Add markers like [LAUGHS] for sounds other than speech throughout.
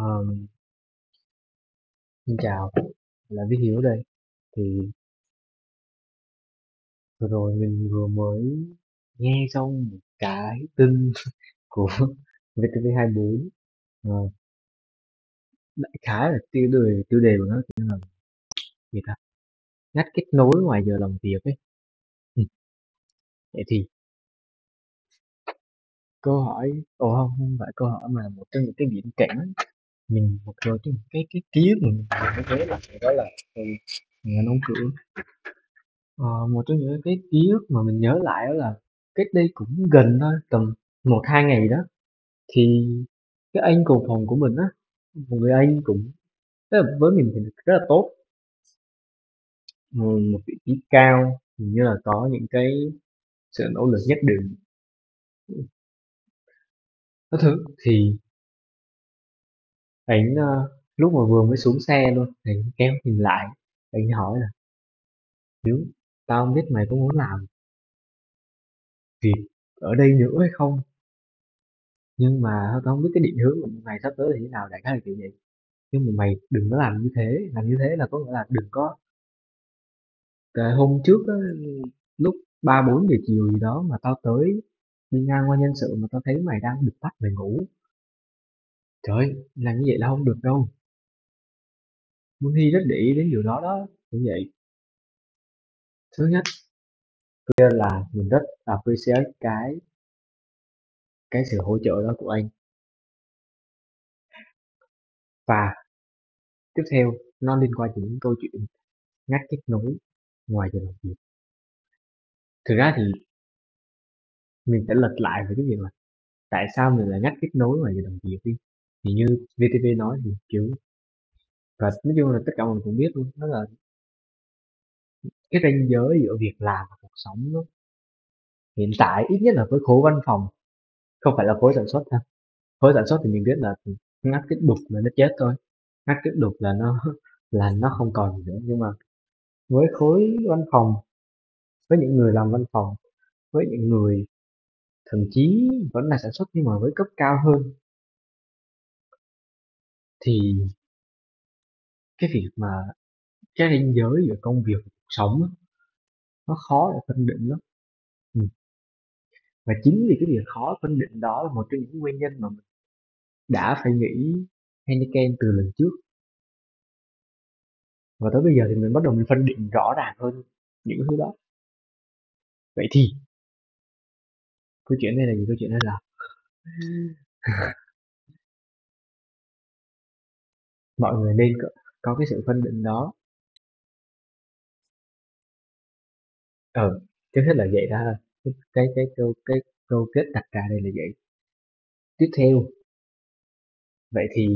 Um, xin chào, là Viết Hiếu đây. Thì vừa rồi mình vừa mới nghe xong một cái tin [LAUGHS] của VTV24 ờ, đại khái là tiêu đề tiêu đề của nó chính là gì ta? Ngắt kết nối ngoài giờ làm việc ấy. Ừ. vậy thì câu hỏi ồ không không phải câu hỏi mà một trong những cái viễn cảnh mình một rồi cái cái cái ký ức mình mình mới nhớ lại đó là ừ, mình ăn đóng cửa Ờ, một trong những cái ký ức mà mình nhớ lại đó là cách đây cũng gần thôi tầm một hai ngày đó thì cái anh cùng phòng của mình á một người anh cũng tức là với mình thì rất là tốt. Một một vị trí cao hình như là có những cái sự nỗ lực nhất định. Có thứ thì anh ờ, lúc mà vừa mới xuống xe luôn ảnh anh kéo mình lại anh hỏi là nếu tao không biết mày có muốn làm việc ở đây nữa hay không? Nhưng mà tao không biết cái định hướng của mày sắp tới là như thế nào đại khái là kiểu vậy. Nhưng mà mày đừng có làm như thế làm như thế là có nghĩa là đừng có cái hôm trước á, lúc ba bốn giờ chiều gì đó mà tao tới đi ngang qua nhân sự mà tao thấy mày đang bịt mắt mày ngủ trời làm như vậy là không được đâu. Mun Hi rất để ý đến điều đó đó như vậy. Thứ nhất kia là mình rất appreciate cái cái sự hỗ trợ đó của anh. Và tiếp theo, nó liên quan đến câu chuyện ngắt kết nối ngoài giờ làm việc. Thực ra thì mình sẽ lật lại về cái việc là tại sao mình lại ngắt kết nối ngoài giờ làm việc đi thì như VTV nói thì, kiểu, và nói chung là tất cả mọi người cũng biết luôn, đó là cái ranh giới giữa việc làm và cuộc sống nó hiện tại ít nhất là với khối văn phòng, không phải là khối sản xuất ha. Khối sản xuất thì mình biết là ngắt cái đục là nó chết thôi. Ngắt cái đục là nó [LAUGHS] là nó không còn gì nữa. Nhưng mà với khối văn phòng, với những người làm văn phòng, với những người thậm chí vẫn là sản xuất nhưng mà với cấp cao hơn thì cái việc mà cái ranh giới giữa công việc và cuộc sống á, nó khó để phân định lắm. Và chính vì cái việc khó phân định đó là một trong những nguyên nhân mà mình đã phải nghĩ Heineken từ lần trước. Và tới bây giờ thì mình bắt đầu mình phân định rõ ràng hơn những thứ đó. Vậy thì câu chuyện đây là gì? Câu chuyện đây là [LAUGHS] mọi người nên có, có cái sự phân định đó. Ờ trước hết là vậy đó cái cái cái câu cái câu kết đặt ra đây là vậy tiếp theo vậy thì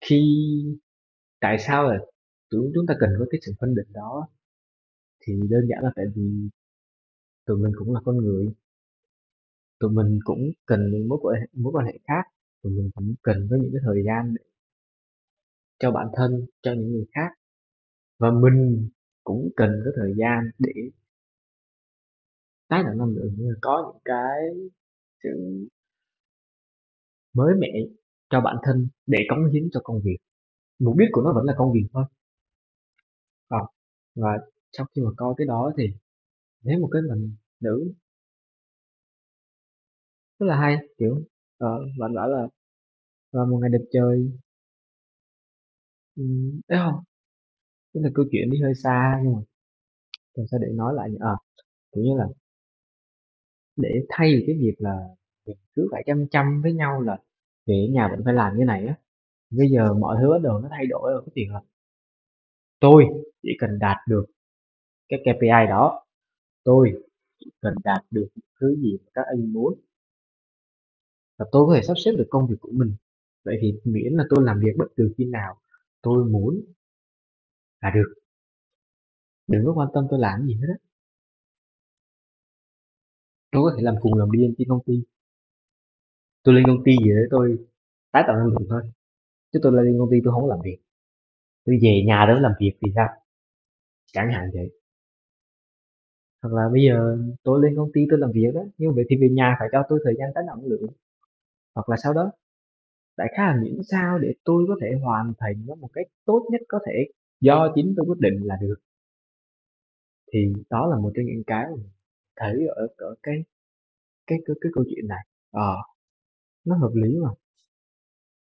khi tại sao là chúng chúng ta cần có cái sự phân định đó? Thì đơn giản là tại vì tụi mình cũng là con người. Tụi mình cũng cần những mối quan hệ mối quan hệ khác tụi mình cũng cần có những cái thời gian để cho bản thân cho những người khác. Và mình cũng cần có thời gian để tái tạo năng lượng có những cái sự mới mẻ cho bản thân để cống hiến cho công việc. Mục đích của nó vẫn là công việc thôi. À, và sau khi mà coi cái đó thì thấy một cái mình nữ. Rất là hay kiểu ờ, bạn bảo là vào một ngày đẹp trời um, đấy không cái là câu chuyện đi hơi xa nhưng mà làm sao để nói lại nhỉ? à kiểu như là để thay vì cái việc là mình cứ phải chăm chăm với nhau là về nhà vẫn phải làm như này á bây giờ mọi thứ bắt đầu nó thay đổi ở cái việc là tôi chỉ cần đạt được cái KPI đó tôi chỉ cần đạt được thứ gì mà các anh muốn và tôi có thể sắp xếp được công việc của mình. Vậy thì miễn là tôi làm việc bất cứ khi nào tôi muốn là được. Đừng có quan tâm tôi làm gì hết á. Tôi có thể làm cùng làm điên trên công ty. Tôi lên công ty gì để tôi tái tạo năng lượng thôi. Chứ tôi lên công ty tôi không làm việc. Tôi về nhà đó làm việc thì sao? Chẳng hạn vậy. Hoặc là bây giờ tôi lên công ty tôi làm việc đó, nhưng vậy thì về nhà phải cho tôi thời gian tái tạo năng lượng hoặc là sau đó đại khái là miễn sao để tôi có thể hoàn thành nó một cách tốt nhất có thể do chính tôi quyết định là được. Thì đó là một trong những cái mình thấy ở ở cái cái cái, cái câu chuyện này. Ờ nó hợp lý mà.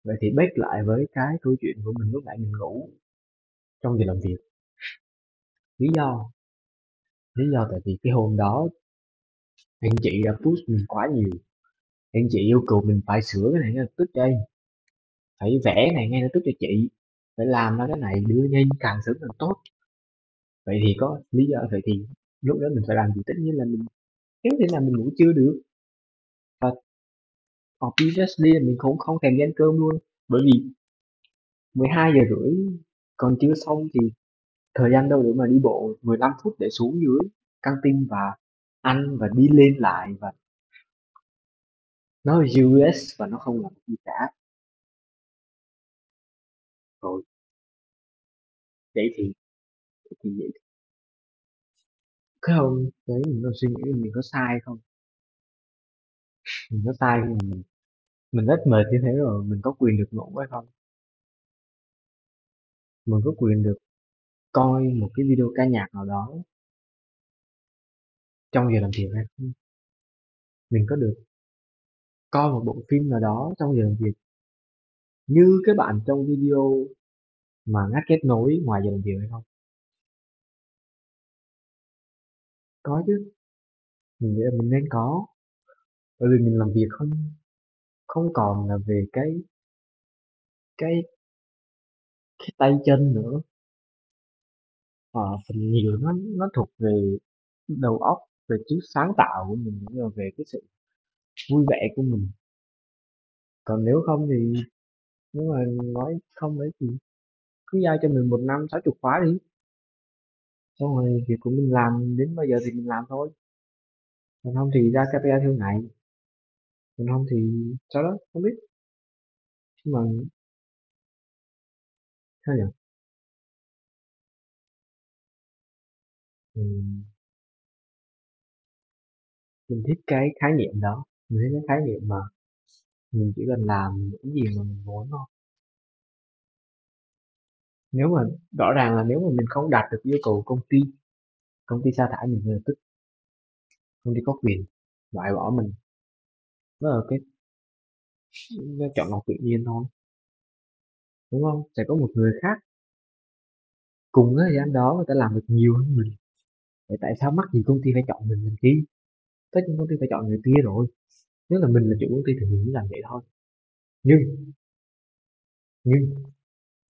Vậy thì back lại với cái câu chuyện của mình lúc nãy mình ngủ trong giờ làm việc. Lý do lý do tại vì cái hôm đó anh chị đã push mình quá nhiều anh chị yêu cầu mình phải sửa cái này ngay lập tức đây. Phải vẽ này ngay lập tức cho chị. Phải làm ra cái này đưa nhanh, càng sớm càng tốt. Vậy thì có lý do, vậy thì lúc đó mình phải làm gì? Tất nhiên là mình, nếu thế là mình ngủ chưa được. Và obviously là mình cũng không thèm đi ăn cơm luôn. Bởi vì 12 giờ rưỡi còn chưa xong thì thời gian đâu để mà đi bộ 15 phút để xuống dưới căng tin và ăn và đi lên lại và nó US và nó không làm gì cả rồi. Vậy thì thì vậy cái hôm đấy mình có suy nghĩ mình có sai không? Mình có sai không mình mình rất mệt như thế rồi, mình có quyền được ngủ hay không? Mình có quyền được coi một cái video ca nhạc nào đó trong giờ làm việc hay không? Mình có được coi một bộ phim nào đó trong giờ làm việc như cái bạn trong video mà ngắt kết nối ngoài giờ làm việc hay không? Có chứ. Mình nghĩ là mình nên có. Bởi vì mình làm việc không không còn là về cái cái cái tay chân nữa. Ờ, phần nhiều nó nó thuộc về đầu óc về trí sáng tạo của mình cũng như là về cái sự vui vẻ của mình. Còn nếu không thì nếu mà nói không đấy thì cứ giao cho mình một năm sáu chục khóa đi. Xong rồi việc của mình làm đến bây giờ thì mình làm thôi. Còn không thì ra KPI theo ngày. Còn không thì sao đó không biết. Nhưng mà sao nhỉ? Ừ, mình thích cái khái niệm đó mình thấy cái khái niệm mà mình chỉ cần làm những gì mà mình muốn thôi. Nếu mà rõ ràng là nếu mà mình không đạt được yêu cầu công ty công ty sa thải mình ngay lập tức. Công ty có quyền loại bỏ mình. Đó là cái, nó chọn lọc tự nhiên thôi. Đúng không? Sẽ có một người khác cùng cái thời gian đó người ta làm được nhiều hơn mình. Vậy tại sao mắc gì công ty phải chọn mình mình chi tất nhiên công ty phải chọn người kia rồi nếu là mình là chủ công ty thì mình mới làm vậy thôi. Nhưng nhưng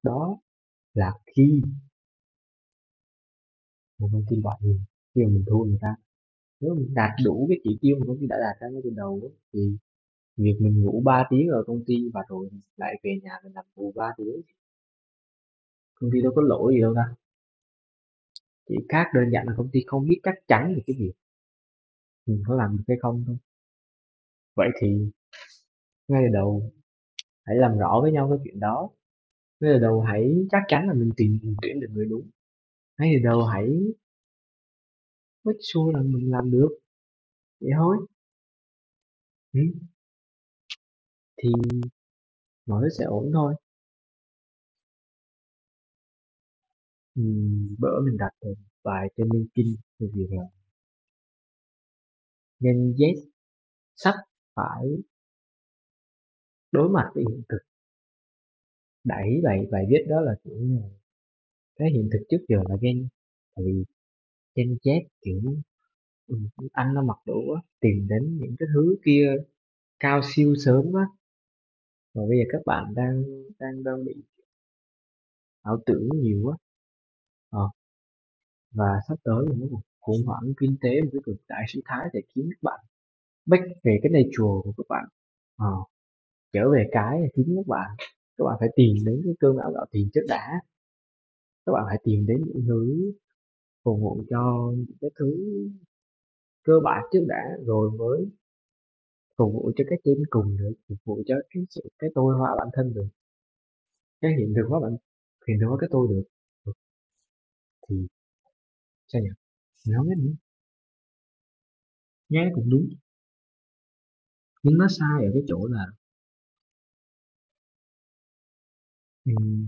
đó là khi một công ty loại mình khi mà mình thua người ta. Nếu mình đạt đủ cái chỉ tiêu mà công ty đã đạt ra ngay từ đầu á, thì việc mình ngủ 3 tiếng ở công ty và rồi lại về nhà mình làm bù 3 tiếng công ty đâu có lỗi gì đâu ta. Chỉ khác đơn giản là công ty không biết chắc chắn về cái việc mình có làm được hay không thôi vậy thì ngay từ đầu hãy làm rõ với nhau cái chuyện đó ngay từ đầu hãy chắc chắn là mình tìm tuyển được người đúng ngay từ đầu hãy make sure là mình làm được vậy thôi ừ. thì mọi thứ sẽ ổn thôi ừ. bữa mình đặt một bài trên LinkedIn về việc là nên yes sắp phải đối mặt với hiện thực. Đẩy bài bài viết đó là kiểu như là cái hiện thực trước giờ là Gen tại vì Gen chết kiểu ừ, nó mặc đủ á, tìm đến những cái thứ kia cao siêu sớm á. Và bây giờ các bạn đang đang đang bị ảo tưởng nhiều quá à, ờ. và sắp tới là một khủng hoảng kinh tế một cái cực đại suy thái sẽ khiến các bạn back về cái nature của các bạn. Ờ, trở về cái chính các bạn các bạn phải tìm đến cái cơm não gạo tiền trước đã. Các bạn phải tìm đến những thứ phục vụ cho những cái thứ cơ bản trước đã rồi mới phục vụ cho cái trên cùng nữa phục vụ cho cái sự cái tôi hóa bản thân được cái hiện thực hóa bản hiện thực hóa cái tôi được. Thì sao nhỉ? Mình biết nữa. Nghe cũng đúng nhưng nó sai ở cái chỗ là ừm,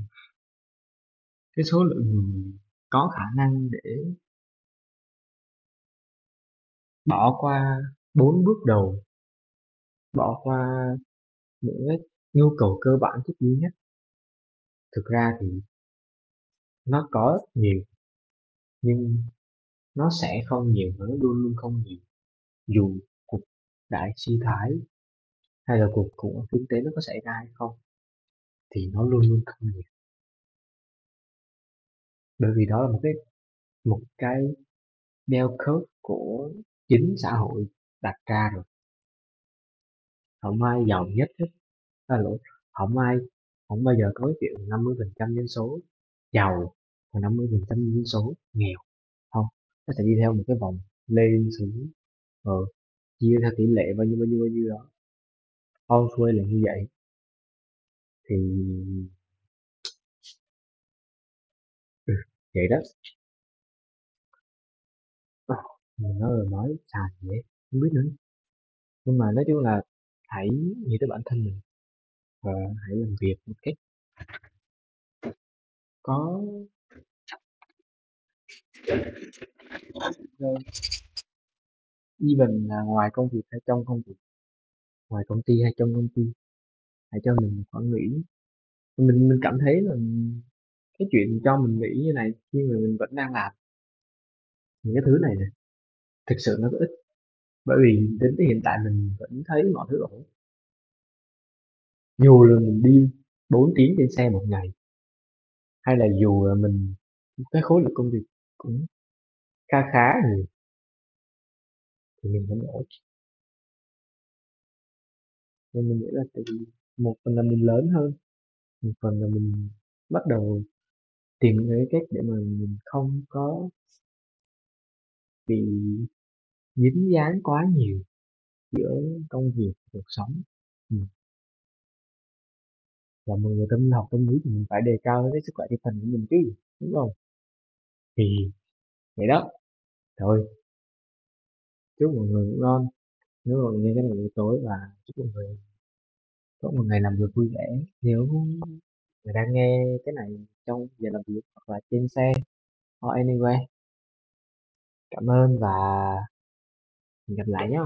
cái số lượng người có khả năng để bỏ qua bốn bước đầu bỏ qua những cái nhu cầu cơ bản thiết yếu nhất. Thực ra thì nó có nhiều nhưng nó sẽ không nhiều và nó luôn luôn không nhiều. Dù đại suy thoái hay là cuộc khủng hoảng kinh tế nó có xảy ra hay không thì nó luôn luôn không nhiều bởi vì đó là một cái một cái bell curve của chính xã hội đặt ra rồi. Không ai giàu nhất hết à, lỗi không ai không bao giờ có cái chuyện 50 phần trăm dân số giàu và 50 phần trăm dân số nghèo. Không nó sẽ đi theo một cái vòng lên xuống ờ, chia theo tỷ lệ bao nhiêu bao nhiêu bao nhiêu đó. All là như vậy. Thì ừ, vậy đó. Ờ, mình nói rồi nói xài vậy không biết nữa. Nhưng mà nói chung là hãy nghĩ tới bản thân mình và hãy làm việc một cách có even là ngoài công việc hay trong công việc, ngoài công ty hay trong công ty, hãy cho mình một khoảng nghỉ. Mình mình cảm thấy là cái chuyện cho mình nghỉ như này khi mà mình vẫn đang làm, những cái thứ này nè, thực sự nó có ích. Bởi vì đến tới hiện tại mình vẫn thấy mọi thứ ổn. Dù là mình đi 4 tiếng trên xe một ngày, hay là dù là mình, cái khối lượng công việc cũng khá khá nhiều thì mình vẫn ổn. Nên mình nghĩ là tại vì một phần là mình lớn hơn, một phần là mình bắt đầu tìm cái cách để mà mình không có bị dính dáng quá nhiều giữa công việc, cuộc sống. Ừ. và một người tâm học, tâm lý thì mình phải đề cao cái sức khỏe tinh thần của mình chứ, đúng không? Thì, vậy đó. Thôi chúc mọi người ngủ ngon. Nếu mọi người nghe cái này buổi tối và chúc mọi người có một ngày làm việc vui vẻ. Nếu người đang nghe cái này trong giờ làm việc hoặc là trên xe, or anyway cảm ơn và hẹn gặp lại nhé